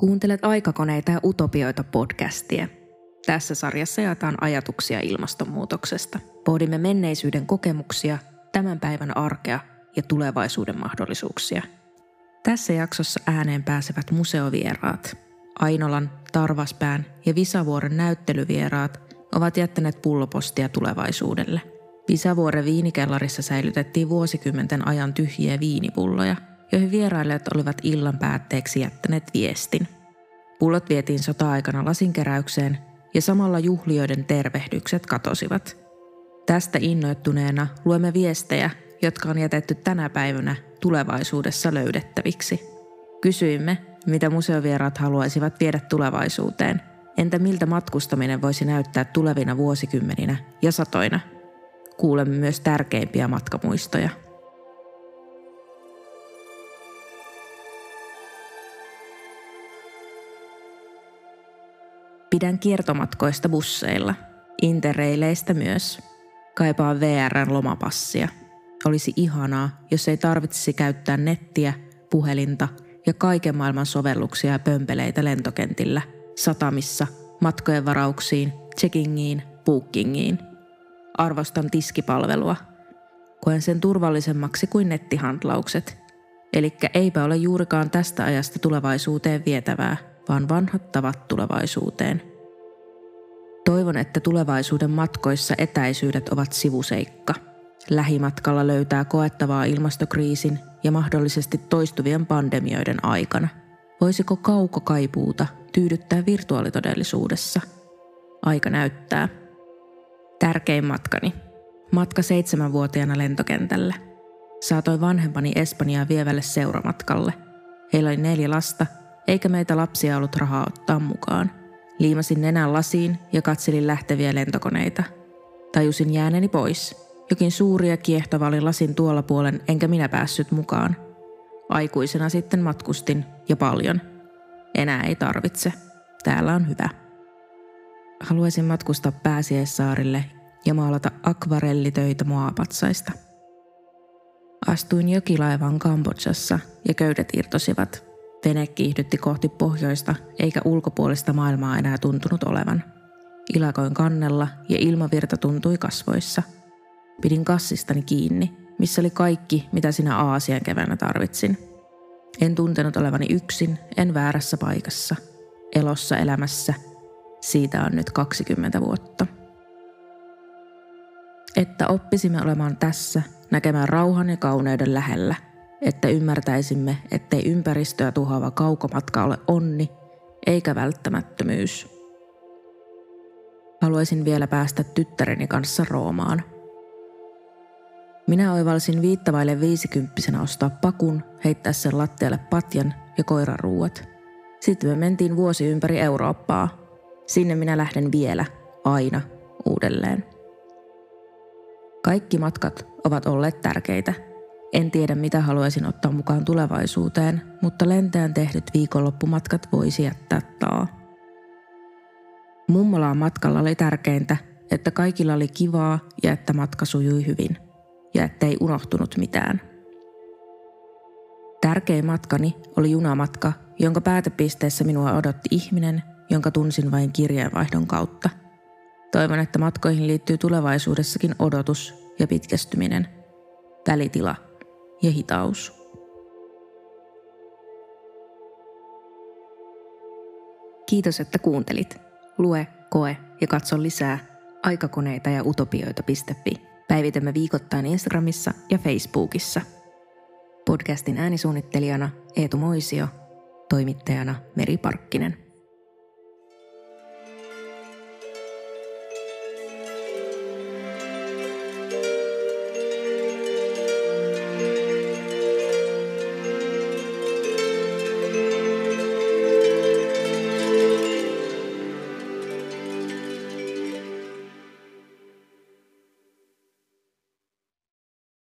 Kuuntelet aikakoneita ja utopioita podcastia. Tässä sarjassa jaetaan ajatuksia ilmastonmuutoksesta. Pohdimme menneisyyden kokemuksia, tämän päivän arkea ja tulevaisuuden mahdollisuuksia. Tässä jaksossa ääneen pääsevät museovieraat. Ainolan, Tarvaspään ja Visavuoren näyttelyvieraat ovat jättäneet pullopostia tulevaisuudelle. Visavuoren viinikellarissa säilytettiin vuosikymmenten ajan tyhjiä viinipulloja, joihin vierailijat olivat illan päätteeksi jättäneet viestin – Pullot vietiin sota-aikana lasinkeräykseen ja samalla juhlioiden tervehdykset katosivat. Tästä innoittuneena luemme viestejä, jotka on jätetty tänä päivänä tulevaisuudessa löydettäviksi. Kysyimme, mitä museovieraat haluaisivat viedä tulevaisuuteen. Entä miltä matkustaminen voisi näyttää tulevina vuosikymmeninä ja satoina? Kuulemme myös tärkeimpiä matkamuistoja – Pidän kiertomatkoista busseilla, interreileistä myös. Kaipaan VRn lomapassia. Olisi ihanaa, jos ei tarvitsisi käyttää nettiä, puhelinta ja kaiken maailman sovelluksia ja pömpeleitä lentokentillä, satamissa, matkojen varauksiin, checkingiin, bookingiin. Arvostan tiskipalvelua. Koen sen turvallisemmaksi kuin nettihandlaukset. Elikkä eipä ole juurikaan tästä ajasta tulevaisuuteen vietävää – vaan vanhat tavat tulevaisuuteen. Toivon, että tulevaisuuden matkoissa etäisyydet ovat sivuseikka. Lähimatkalla löytää koettavaa ilmastokriisin ja mahdollisesti toistuvien pandemioiden aikana. Voisiko kaukokaipuuta tyydyttää virtuaalitodellisuudessa? Aika näyttää. Tärkein matkani. Matka seitsemänvuotiaana lentokentällä. Saatoin vanhempani Espanjaa vievälle seuramatkalle. Heillä oli neljä lasta eikä meitä lapsia ollut rahaa ottaa mukaan. Liimasin nenän lasiin ja katselin lähteviä lentokoneita. Tajusin jääneni pois. Jokin suuri ja kiehtova oli lasin tuolla puolen, enkä minä päässyt mukaan. Aikuisena sitten matkustin, ja paljon. Enää ei tarvitse. Täällä on hyvä. Haluaisin matkustaa pääsiäissaarille ja maalata akvarellitöitä moapatsaista. Astuin jokilaivaan Kambodsassa ja köydet irtosivat – Vene kiihdytti kohti pohjoista, eikä ulkopuolista maailmaa enää tuntunut olevan. Ilakoin kannella ja ilmavirta tuntui kasvoissa. Pidin kassistani kiinni, missä oli kaikki, mitä sinä Aasian keväänä tarvitsin. En tuntenut olevani yksin, en väärässä paikassa. Elossa elämässä. Siitä on nyt 20 vuotta. Että oppisimme olemaan tässä, näkemään rauhan ja kauneuden lähellä – että ymmärtäisimme, ettei ympäristöä tuhoava kaukomatka ole onni eikä välttämättömyys. Haluaisin vielä päästä tyttäreni kanssa Roomaan. Minä oivalsin viittavaille viisikymppisenä ostaa pakun, heittää sen lattialle patjan ja koiran ruuat. Sitten me mentiin vuosi ympäri Eurooppaa. Sinne minä lähden vielä, aina, uudelleen. Kaikki matkat ovat olleet tärkeitä – en tiedä, mitä haluaisin ottaa mukaan tulevaisuuteen, mutta lentäjän tehdyt viikonloppumatkat voisi jättää taa. Mummolaan matkalla oli tärkeintä, että kaikilla oli kivaa ja että matka sujui hyvin ja ettei unohtunut mitään. Tärkein matkani oli junamatka, jonka päätepisteessä minua odotti ihminen, jonka tunsin vain kirjeenvaihdon kautta. Toivon, että matkoihin liittyy tulevaisuudessakin odotus ja pitkästyminen. Välitila – ja hitaus. Kiitos, että kuuntelit. Lue, koe ja katso lisää aikakoneita ja utopioita.fi. Päivitämme viikoittain Instagramissa ja Facebookissa. Podcastin äänisuunnittelijana Eetu Moisio, toimittajana Meri Parkkinen.